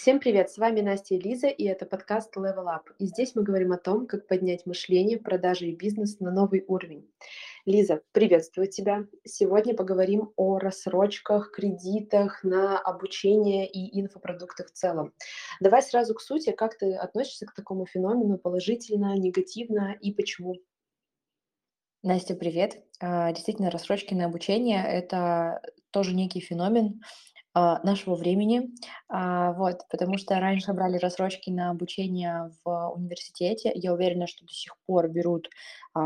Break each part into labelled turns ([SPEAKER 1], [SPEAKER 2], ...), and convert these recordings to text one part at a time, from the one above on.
[SPEAKER 1] Всем привет, с вами Настя и Лиза, и это подкаст Level Up. И здесь мы говорим о том, как поднять мышление, продажи и бизнес на новый уровень. Лиза, приветствую тебя. Сегодня поговорим о рассрочках, кредитах на обучение и инфопродукты в целом. Давай сразу к сути, как ты относишься к такому феномену положительно, негативно и почему?
[SPEAKER 2] Настя, привет. А, действительно, рассрочки на обучение– это тоже некий феномен нашего времени. А, вот, потому что раньше брали рассрочки на обучение в университете. Я уверена, что до сих пор берут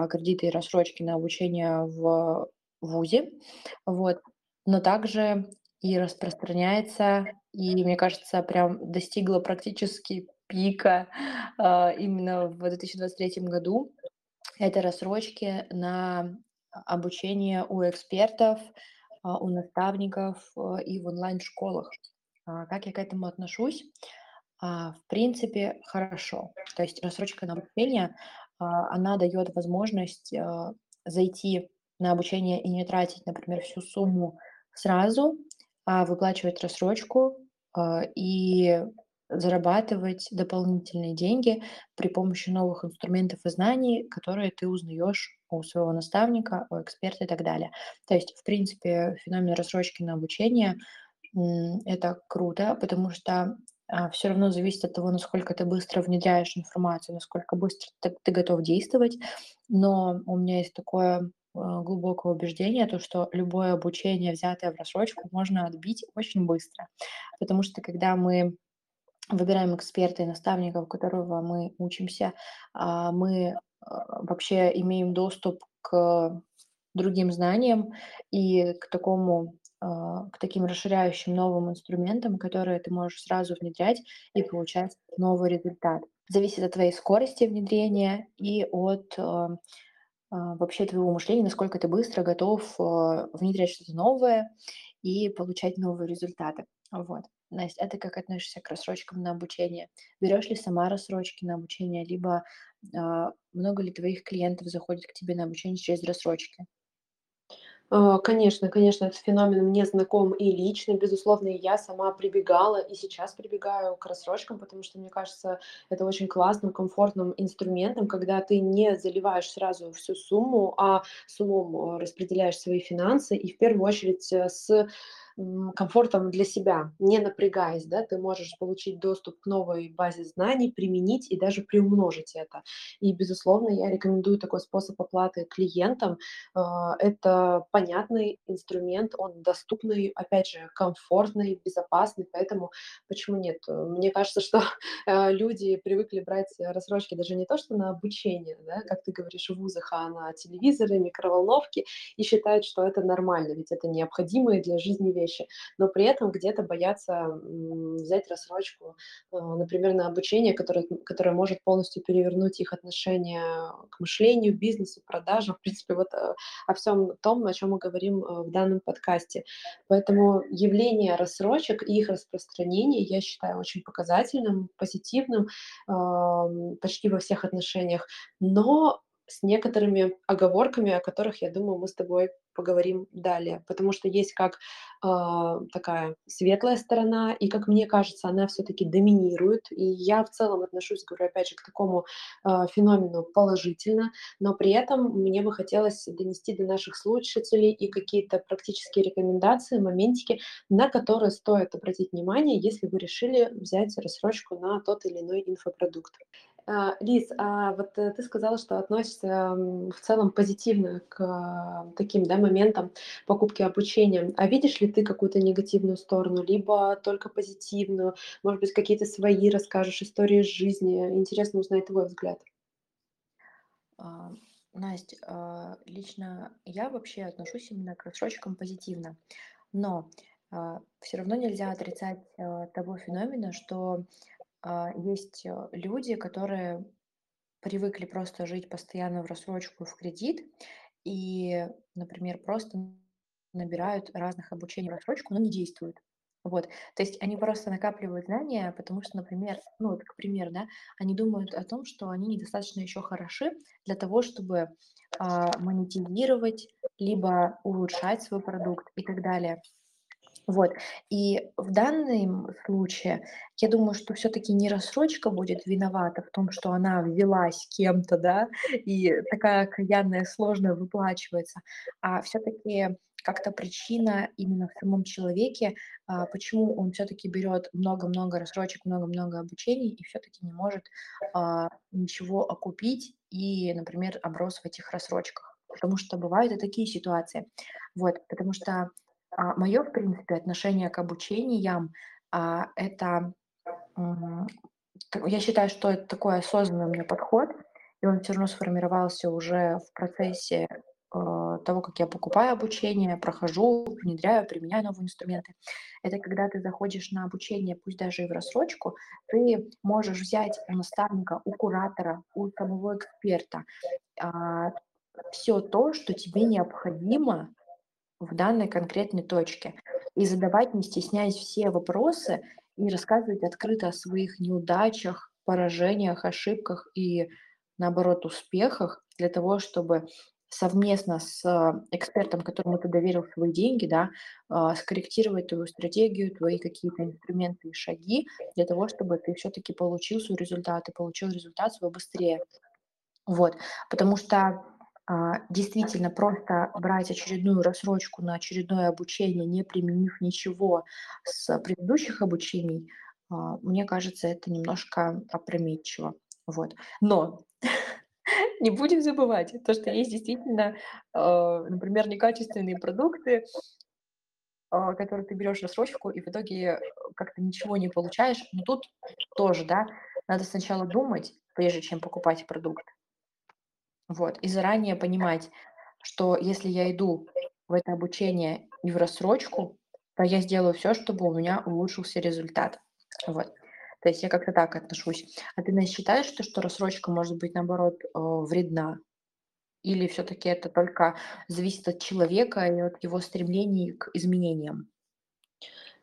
[SPEAKER 2] кредиты и рассрочки на обучение в ВУЗе. Вот. Но также и распространяется, и, мне кажется, прям достигла практически пика именно в 2023 году это рассрочки на обучение у экспертов, а, у наставников а, и в онлайн-школах. А, как я к этому отношусь? В принципе, хорошо. То есть рассрочка на обучение, она дает возможность зайти на обучение и не тратить, например, всю сумму сразу, а выплачивать рассрочку и зарабатывать дополнительные деньги при помощи новых инструментов и знаний, которые ты узнаешь у своего наставника, у эксперта и так далее. То есть, в принципе, феномен рассрочки на обучение это круто, потому что а, все равно зависит от того, насколько ты быстро внедряешь информацию, насколько быстро ты, ты готов действовать. Но у меня есть такое а, глубокое убеждение, то, что любое обучение, взятое в рассрочку, можно отбить очень быстро. Потому что когда мы выбираем эксперта и наставника, у которого мы учимся, а, мы вообще имеем доступ к другим знаниям и к такому а, к таким расширяющим новым инструментам, которые ты можешь сразу внедрять и получать новый результат. Зависит от твоей скорости внедрения и от вообще твоего мышления, насколько ты быстро готов внедрять что-то новое и получать новые результаты. Вот. Настя, а ты как относишься к рассрочкам на обучение? Берешь ли сама рассрочки на обучение, либо а, много ли твоих клиентов заходит к тебе на обучение через рассрочки?
[SPEAKER 1] А, конечно, конечно, этот феномен мне знаком и лично. Безусловно, и я сама прибегала, и сейчас прибегаю к рассрочкам, потому что, мне кажется, это очень классным, комфортным инструментом, когда ты не заливаешь сразу всю сумму, а с умом э, распределяешь свои финансы, и в первую очередь э, с комфортом для себя, не напрягаясь, да, ты можешь получить доступ к новой базе знаний, применить и даже приумножить это. И, безусловно, я рекомендую такой способ оплаты клиентам. А, это понятный инструмент, он доступный, опять же, комфортный, безопасный, поэтому почему нет? Мне кажется, что э, люди привыкли брать рассрочки даже не то, что на обучение, да, как ты говоришь, в вузах, а на телевизоры, микроволновки, и считают, что это нормально, ведь это необходимые для жизни вещи вещи, но при этом где-то боятся взять рассрочку, э, например, на обучение, которое, которое может полностью перевернуть их отношение к мышлению, бизнесу, продажам, в принципе, вот э, о всем том, о чем мы говорим э, в данном подкасте. Поэтому явление рассрочек и их распространение я считаю очень показательным, позитивным почти во всех отношениях. Но с некоторыми оговорками, о которых, я думаю, мы с тобой поговорим далее. Потому что есть как э, такая светлая сторона, и, как мне кажется, она все-таки доминирует. И я в целом отношусь, говорю, опять же, к такому э, феномену положительно, но при этом мне бы хотелось донести до наших слушателей и какие-то практические рекомендации, моментики, на которые стоит обратить внимание, если вы решили взять рассрочку на тот или иной инфопродукт. А, Лиз, а вот э, ты сказала, что относишься в целом позитивно к а, таким да, моментам покупки обучения. А видишь ли ты какую-то негативную сторону, либо только позитивную? Может быть, какие-то свои расскажешь истории из жизни? Интересно узнать твой взгляд.
[SPEAKER 2] А, Настя, лично я вообще отношусь именно к рассрочкам позитивно. Но все равно нельзя отрицать того феномена, что а, есть э, люди, которые привыкли просто жить постоянно в рассрочку, в кредит, и, например, просто набирают разных обучений в рассрочку, но не действуют. Вот. То есть они просто накапливают знания, потому что, например, ну, вот, к примеру, да, они думают о том, что они недостаточно еще хороши для того, чтобы а, монетизировать, либо улучшать свой продукт и так далее. Вот. И в данном случае, я думаю, что всё-таки не рассрочка будет виновата в том, что она взялась кем-то, да, и такая окаянная, сложная выплачивается, а всё-таки как-то причина именно в самом человеке, а, почему он всё-таки берёт много-много рассрочек, много-много обучений и всё-таки не может, а, ничего окупить и, например, оброс в этих рассрочках. Потому что бывают и такие ситуации. Вот. Потому что, а, моё, в принципе, отношение к обучениям, а, это, я считаю, что это такой осознанный у меня подход, и он всё равно сформировался уже в процессе, а, того, как я покупаю обучение, прохожу, внедряю, применяю новые инструменты. Это когда ты заходишь на обучение, пусть даже и в рассрочку, ты можешь взять у наставника, у куратора, у самого эксперта, всё то, что тебе необходимо в данной конкретной точке, и задавать, не стесняясь, все вопросы, и рассказывать открыто о своих неудачах, поражениях, ошибках и, наоборот, успехах для того, чтобы совместно с экспертом, которому ты доверил свои деньги, да, а, скорректировать твою стратегию, твои какие-то инструменты и шаги для того, чтобы ты всё-таки получил свой результат и получил результат свой быстрее. Вот. Потому что, а, действительно, просто брать очередную рассрочку на очередное обучение, не применив ничего с предыдущих обучений, а, мне кажется, это немножко опрометчиво. Вот. Но не будем забывать то, что есть действительно, а, например, некачественные продукты а, которые ты берёшь в рассрочку и в итоге как-то ничего не получаешь. Но тут тоже, да, надо сначала думать, прежде чем покупать продукт. Вот. И заранее понимать, что если я иду в это обучение и в рассрочку, то я сделаю всё, чтобы у меня улучшился результат. Вот. То есть я как-то так отношусь. А ты, Настя, считаешь, то что рассрочка может быть, наоборот, э, вредна? Или всё-таки это только зависит от человека и от его стремлений к изменениям?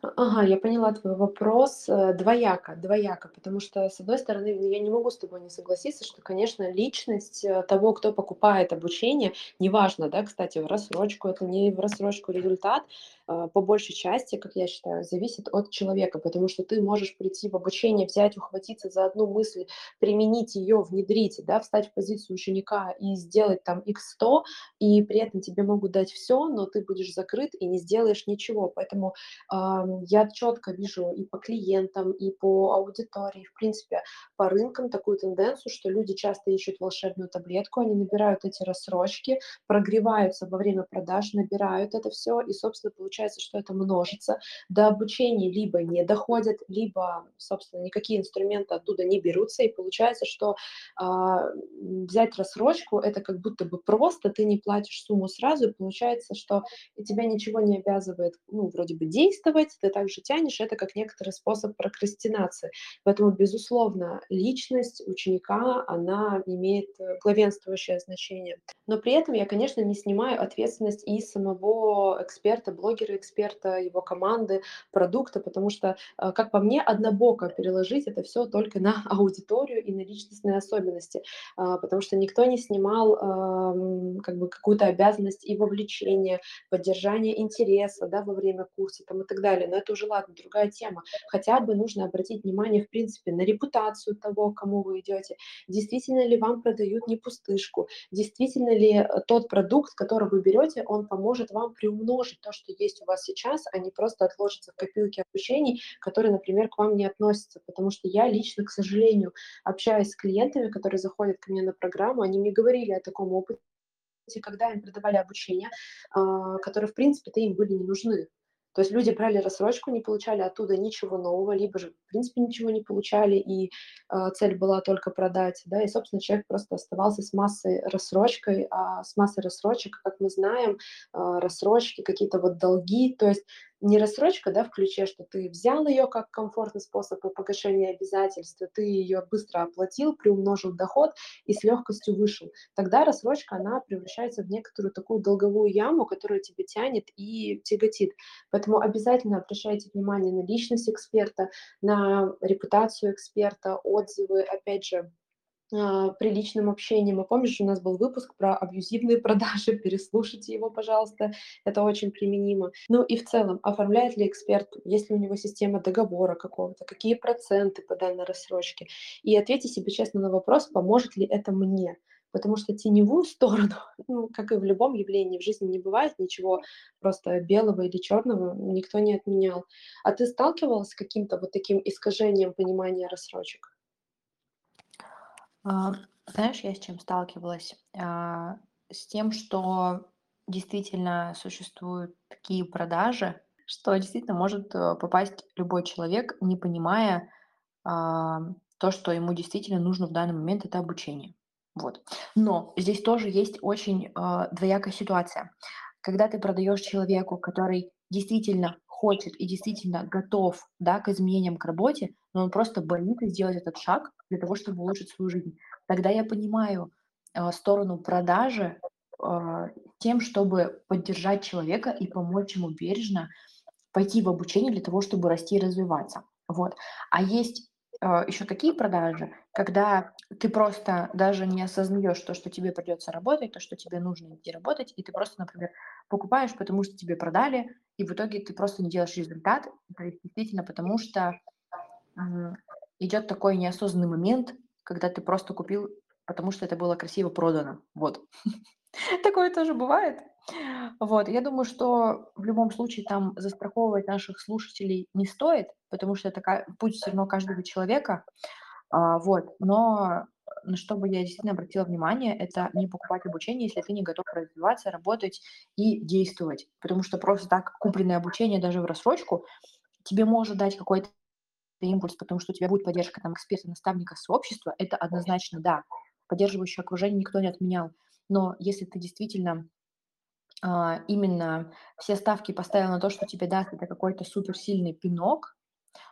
[SPEAKER 1] Ага, я поняла твой вопрос. Э, двояко двояко, потому что, с одной стороны, я не могу с тобой не согласиться, что, конечно, личность, э, того, кто покупает обучение, неважно, да, кстати, в рассрочку это, не в рассрочку результат, а, по большей части, как я считаю, зависит от человека. Потому что ты можешь прийти в обучение, взять, ухватиться за одну мысль, применить её, внедрить, да, встать в позицию ученика и сделать там икс 100, и при этом тебе могут дать всё, но ты будешь закрыт и не сделаешь ничего. Поэтому, я чётко вижу и по клиентам, и по аудитории, в принципе, по рынкам такую тенденцию, что люди часто ищут волшебную таблетку, они набирают эти рассрочки, прогреваются во время продаж, набирают это всё, и, собственно, получается, что это множится. До обучения либо не доходят, либо, собственно, никакие инструменты оттуда не берутся, и получается, что, м, взять рассрочку- это как будто бы просто, ты не платишь сумму сразу, и получается, что и тебя ничего не обязывает, ну, вроде бы действовать, ты также тянешь, это как некоторый способ прокрастинации. Поэтому, безусловно, личность ученика, она имеет, э, главенствующее значение. Но при этом я, конечно, не снимаю ответственность и самого эксперта, блогера-эксперта, его команды, продукта, потому что, а, как по мне, однобоко переложить это всё только на аудиторию и на личностные особенности. А, потому что никто не снимал, ам, как бы какую-то обязанность и вовлечения, поддержания интереса, да, во время курса там и так далее. Но это уже, ладно, другая тема. Хотя бы нужно обратить внимание, в принципе, на репутацию того, кому вы идёте. Действительно ли вам продают не пустышку? Действительно ли, э, тот продукт, который вы берёте, он поможет вам приумножить то, что есть у вас сейчас, а не просто отложится в копилке обучений, которые, например, к вам не относятся. Потому что я лично, к сожалению, общаясь с клиентами, которые заходят ко мне на программу, они мне говорили о таком опыте, когда им продавали обучения, а, которые, в принципе-то, им были не нужны. То есть люди брали рассрочку, не получали оттуда ничего нового, либо же, в принципе, ничего не получали, и, а, цель была только продать, да. И, собственно, человек просто оставался с массой рассрочкой, а с массой рассрочек, как мы знаем, а, рассрочки, какие-то вот долги. То есть не рассрочка, да, в ключе, что ты взял её как комфортный способ по погашения обязательств, ты её быстро оплатил, приумножил доход и с лёгкостью вышел. Тогда рассрочка, она превращается в некоторую такую долговую яму, которая тебя тянет и тяготит. Поэтому обязательно обращайте внимание на личность эксперта, на репутацию эксперта, отзывы. Опять же, приличным общением. И помнишь, у нас был выпуск про абьюзивные продажи, переслушайте его, пожалуйста, это очень применимо. Ну и в целом, оформляет ли эксперт, есть ли у него система договора какого-то, какие проценты по данной рассрочке. И ответьте себе честно на вопрос, поможет ли это мне. Потому что теневую сторону, ну, как и в любом явлении в жизни, не бывает ничего просто белого или черного, никто не отменял. А ты сталкивалась с каким-то вот таким искажением понимания рассрочек?
[SPEAKER 2] А, знаешь, я с чем сталкивалась? А, с тем, что действительно существуют такие продажи, что действительно может э, попасть любой человек, не понимая а, то, что ему действительно нужно в данный момент, это обучение. Вот. Но здесь тоже есть очень а, двоякая ситуация. Когда ты продаешь человеку, который действительно хочет и действительно готов да, к изменениям, к работе, но он просто боится сделать этот шаг для того, чтобы улучшить свою жизнь. Тогда я понимаю э, сторону продажи э, тем, чтобы поддержать человека и помочь ему бережно пойти в обучение для того, чтобы расти и развиваться. Вот. А есть еще такие продажи, когда ты просто даже не осознаешь то, что тебе придется работать, то, что тебе нужно идти работать, и ты просто, например, покупаешь, потому что тебе продали, и в итоге ты просто не делаешь результат, действительно потому что идет такой неосознанный момент, когда ты просто купил, потому что это было красиво продано. Вот. Такое тоже бывает. Вот, я думаю, что в любом случае там застраховывать наших слушателей не стоит, потому что это путь все равно каждого человека. А, вот, но на что бы я действительно обратила внимание, это не покупать обучение, если ты не готов развиваться, работать и действовать. Потому что просто так купленное обучение даже в рассрочку тебе может дать какой-то импульс, потому что у тебя будет поддержка там эксперта, наставника, сообщества, это однозначно да. Поддерживающее окружение никто не отменял. Но если ты действительно именно все ставки поставил на то, что тебе даст это какой-то суперсильный пинок,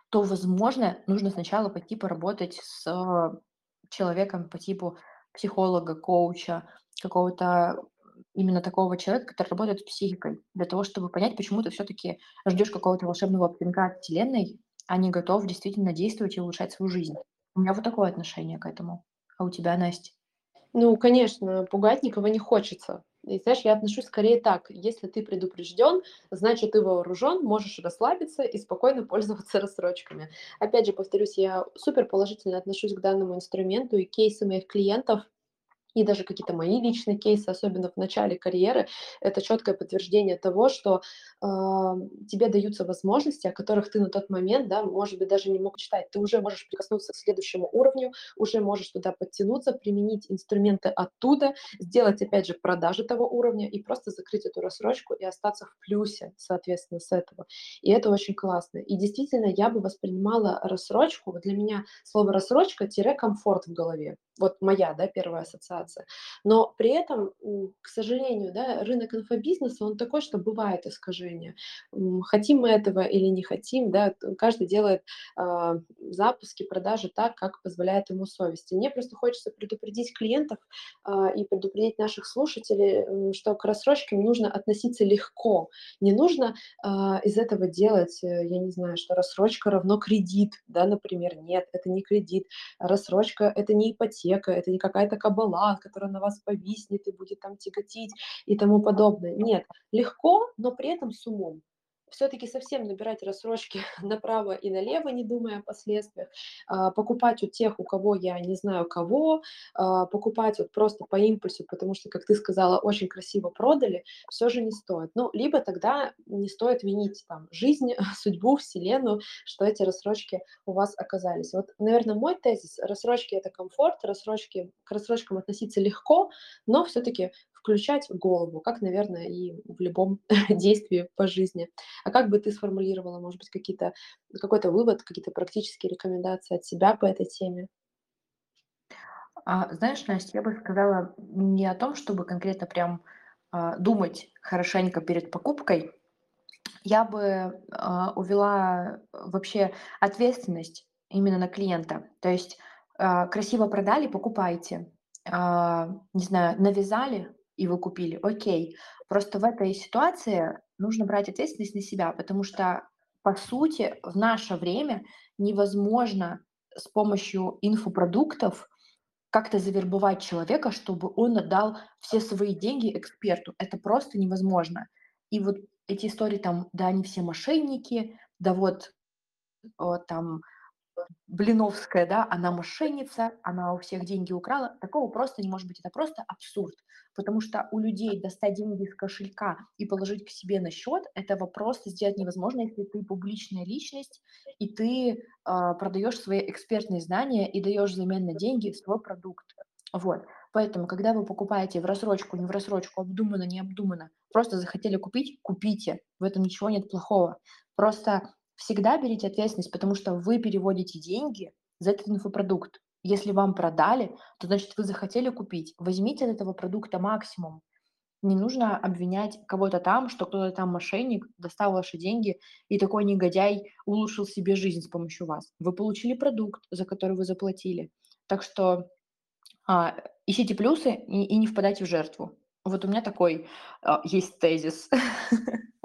[SPEAKER 2] то, возможно, нужно сначала пойти поработать с человеком по типу психолога, коуча, какого-то именно такого человека, который работает с психикой, для того, чтобы понять, почему ты все-таки ждешь какого-то волшебного пинка от Вселенной, а не готов действительно действовать и улучшать свою жизнь. У меня вот такое отношение к этому. А у тебя, Настя?
[SPEAKER 1] Ну, конечно, пугать никого не хочется. И знаешь, я отношусь скорее так. Если ты предупрежден, значит, ты вооружен, можешь расслабиться и спокойно пользоваться рассрочками. Опять же, повторюсь, я супер положительно отношусь к данному инструменту, и кейсы моих клиентов и даже какие-то мои личные кейсы, особенно в начале карьеры, это четкое подтверждение того, что э, тебе даются возможности, о которых ты на тот момент, да, может быть, даже не мог читать. Ты уже можешь прикоснуться к следующему уровню, уже можешь туда подтянуться, применить инструменты оттуда, сделать, опять же, продажи того уровня и просто закрыть эту рассрочку и остаться в плюсе, соответственно, с этого. И это очень классно. И действительно, я бы воспринимала рассрочку, вот для меня слово рассрочка-комфорт в голове. Вот моя, да, первая ассоциация. Но при этом, к сожалению, да, рынок инфобизнеса, он такой, что бывает искажение. Хотим мы этого или не хотим, да, каждый делает э, запуски, продажи так, как позволяет ему совесть. И мне просто хочется предупредить клиентов э, и предупредить наших слушателей, что к рассрочкам нужно относиться легко. Не нужно э, из этого делать, э, я не знаю, что рассрочка равно кредит, да, например. Нет, это не кредит. Рассрочка – это не ипотека, это не какая-то кабала, которая на вас повиснет и будет там тяготить и тому подобное. Нет, легко, но при этом с умом все-таки совсем набирать рассрочки направо и налево, не думая о последствиях, а, покупать у тех, у кого я не знаю кого, а, покупать вот просто по импульсу, потому что, как ты сказала, очень красиво продали, все же не стоит. Ну, либо тогда не стоит винить там жизнь, судьбу, вселенную, что эти рассрочки у вас оказались. Вот, наверное, мой тезис, рассрочки это комфорт, рассрочки, к рассрочкам относиться легко, но все-таки включать голову, как, наверное, и в любом действии по жизни. А как бы ты сформулировала, может быть, какие-то, какой-то вывод, какие-то практические рекомендации от себя по этой теме?
[SPEAKER 2] А, знаешь, Настя, я бы сказала не о том, чтобы конкретно прям а, думать хорошенько перед покупкой. Я бы а, увела вообще ответственность именно на клиента. То есть а, красиво продали, покупайте. А, не знаю, навязали, и вы купили, окей. Просто в этой ситуации нужно брать ответственность на себя, потому что, по сути, в наше время невозможно с помощью инфопродуктов как-то завербовать человека, чтобы он отдал все свои деньги эксперту. Это просто невозможно. И вот эти истории там, да, они все мошенники, да вот э, там Блиновская, да, она мошенница, она у всех деньги украла. Такого просто не может быть. Это просто абсурд. Потому что у людей достать деньги из кошелька и положить к себе на счет, этого просто сделать невозможно, если ты публичная личность, и ты э, продаешь свои экспертные знания и даешь взамен на деньги свой продукт. Вот. Поэтому, когда вы покупаете в рассрочку, не в рассрочку, обдуманно, не обдуманно, просто захотели купить, купите. В этом ничего нет плохого. Просто всегда берите ответственность, потому что вы переводите деньги за этот инфопродукт. Если вам продали, то значит вы захотели купить. Возьмите от этого продукта максимум. Не нужно обвинять кого-то там, что кто-то там мошенник, достал ваши деньги, и такой негодяй улучшил себе жизнь с помощью вас. Вы получили продукт, за который вы заплатили. Так что а, ищите плюсы и, и не впадайте в жертву. Вот у меня такой а, есть тезис.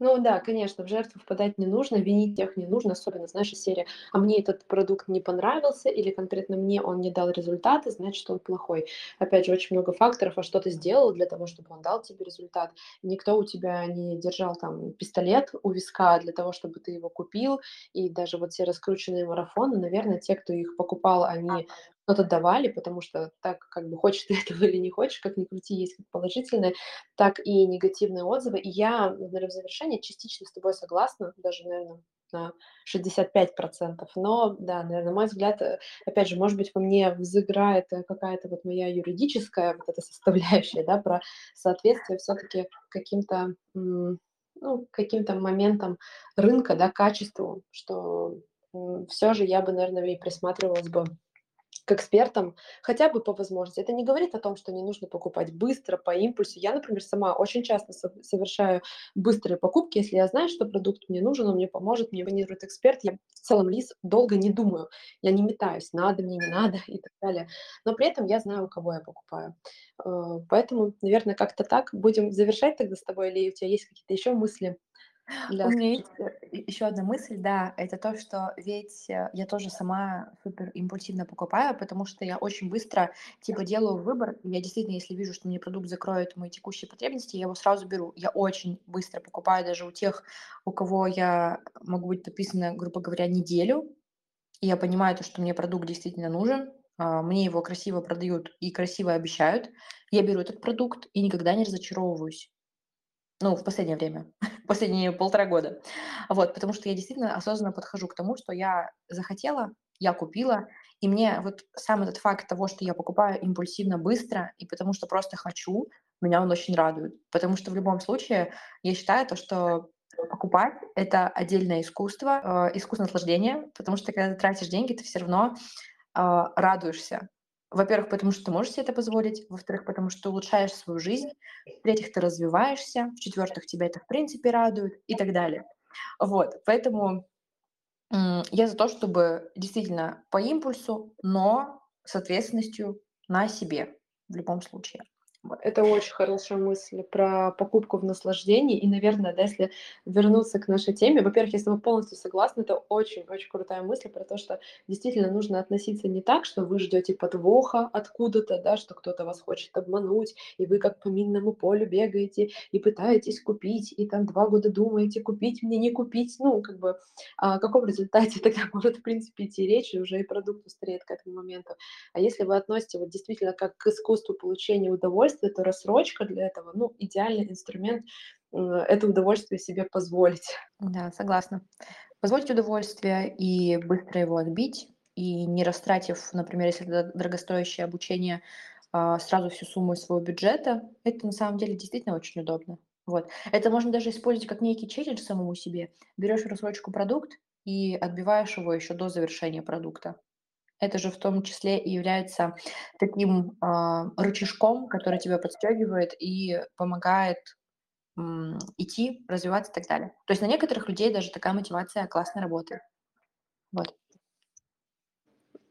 [SPEAKER 1] Ну да, конечно, в жертву впадать не нужно, винить тех не нужно, особенно, знаешь, из серии "а мне этот продукт не понравился" или конкретно мне он не дал результаты, значит, он плохой. Опять же, очень много факторов, а что ты сделал для того, чтобы он дал тебе результат. Никто у тебя не держал там пистолет у виска для того, чтобы ты его купил. И даже вот все раскрученные марафоны, наверное, те, кто их покупал, они что-то давали, потому что так, как бы хочешь ты этого или не хочешь, как ни крути, есть как положительные, так и негативные отзывы. И я, наверное, в завершение частично с тобой согласна, даже, наверное, на 65%. Но, да, наверное, на мой взгляд, э, опять же, может быть, во мне взыграет э, какая-то вот моя юридическая вот эта составляющая, да, про соответствие все-таки каким-то, ну, каким-то моментам рынка, да, качеству, что все же я бы, наверное, и присматривалась бы к экспертам хотя бы по возможности. Это не говорит о том, что не нужно покупать быстро, по импульсу. Я, например, сама очень часто совершаю быстрые покупки, если я знаю, что продукт мне нужен, он мне поможет, мне планирует эксперт, я в целом лист долго не думаю, я не метаюсь, надо мне, не надо и так далее. Но при этом я знаю, у кого я покупаю. Э, поэтому, наверное, как-то так. Будем завершать тогда с тобой, или у тебя есть какие-то еще мысли?
[SPEAKER 2] У меня есть э, еще одна мысль, да, это то, что ведь э, я тоже сама супер импульсивно покупаю, потому что я очень быстро типа делаю выбор. Я действительно, если вижу, что мне продукт закроет мои текущие потребности, я его сразу беру. Я очень быстро покупаю даже у тех, у кого я могу быть подписана, грубо говоря, неделю. И я понимаю то, что мне продукт действительно нужен, а, мне его красиво продают и красиво обещают. Я беру этот продукт и никогда не разочаровываюсь. Ну, в последнее время, последние полтора года. Вот, потому что я действительно осознанно подхожу к тому, что я захотела, я купила, и мне вот сам этот факт того, что я покупаю импульсивно быстро, и потому что просто хочу, меня он очень радует. Потому что в любом случае я считаю то, что покупать — это отдельное искусство, э, искусство наслаждения, потому что когда ты тратишь деньги, ты все равно э, радуешься. Во-первых, потому что ты можешь себе это позволить. Во-вторых, потому что улучшаешь свою жизнь. В-третьих, ты развиваешься. В-четвертых, тебя это в принципе радует и так далее. Вот, поэтому я за то, чтобы действительно по импульсу, но с ответственностью на себе в любом случае.
[SPEAKER 1] Это очень хорошая мысль про покупку в наслаждении. И, наверное, да, если вернуться к нашей теме, во-первых, я с тобой полностью согласна, это очень-очень крутая мысль про то, что действительно нужно относиться не так, что вы ждете подвоха откуда-то, да, что кто-то вас хочет обмануть, и вы как по минному полю бегаете и пытаетесь купить, и там два года думаете, купить мне, не купить. Ну, как бы о каком результате тогда может, в принципе, идти речь, и уже и продукт устареет к этому моменту. А если вы относите вот действительно как к искусству получения удовольствия, удовольствие, это рассрочка для этого, ну, идеальный инструмент э, это удовольствие себе позволить.
[SPEAKER 2] Да, согласна. Позволить удовольствие и быстро его отбить, и не растратив, например, если это дорогостоящее обучение, а, сразу всю сумму из своего бюджета, это на самом деле действительно очень удобно. Вот. Это можно даже использовать как некий челлендж самому себе. Берешь рассрочку продукт и отбиваешь его еще до завершения продукта. Это же в том числе и является таким, а, рычажком, который тебя подстегивает и помогает, м, идти, развиваться и так далее. То есть на некоторых людей даже такая мотивация классно работает. Вот.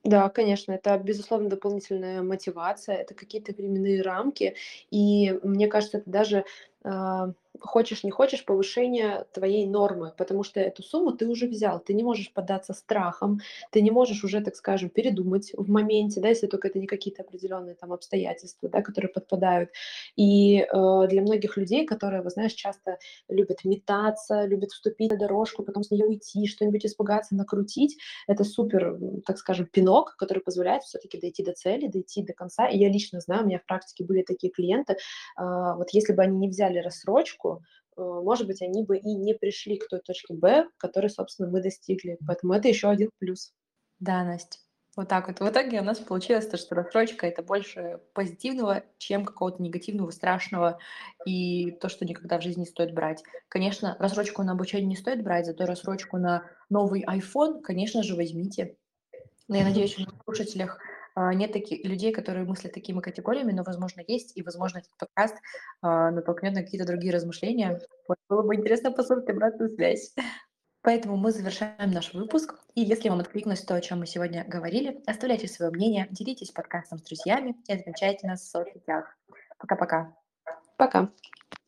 [SPEAKER 1] Да, конечно, это, безусловно, дополнительная мотивация, это какие-то временные рамки. И мне кажется, это даже, а, хочешь не хочешь, повышение твоей нормы, потому что эту сумму ты уже взял. Ты не можешь поддаться страхам, ты не можешь уже, так скажем, передумать в моменте, да, если только это не какие-то определенные там обстоятельства, да, которые подпадают. И э, для многих людей, которые, вы знаешь, часто любят метаться, любят вступить на дорожку, потом с нее уйти, что-нибудь испугаться, накрутить, это супер, так скажем, пинок, который позволяет все-таки дойти до цели, дойти до конца. И я лично знаю, у меня в практике были такие клиенты, э, вот если бы они не взяли рассрочку, э, может быть, они бы и не пришли к той точке Б, которой, собственно, мы достигли. Поэтому это еще один плюс.
[SPEAKER 2] Да, Настя. Вот так вот. В итоге у нас получилось то, что рассрочка это больше позитивного, чем какого-то негативного, страшного и то, что никогда в жизни не стоит брать. Конечно, рассрочку на обучение не стоит брать, зато рассрочку на новый iPhone, конечно же, возьмите. Но я надеюсь, нас в слушателях нет таких людей, которые мыслят такими категориями, но, возможно, есть, и, возможно, этот подкаст а, натолкнет на какие-то другие размышления. Было бы интересно послушать обратную связь. Поэтому мы завершаем наш выпуск. И если вам откликнулось то, о чем мы сегодня говорили, оставляйте свое мнение, делитесь подкастом с друзьями и отмечайте нас в соцсетях. Пока-пока.
[SPEAKER 1] Пока. -пока. Пока.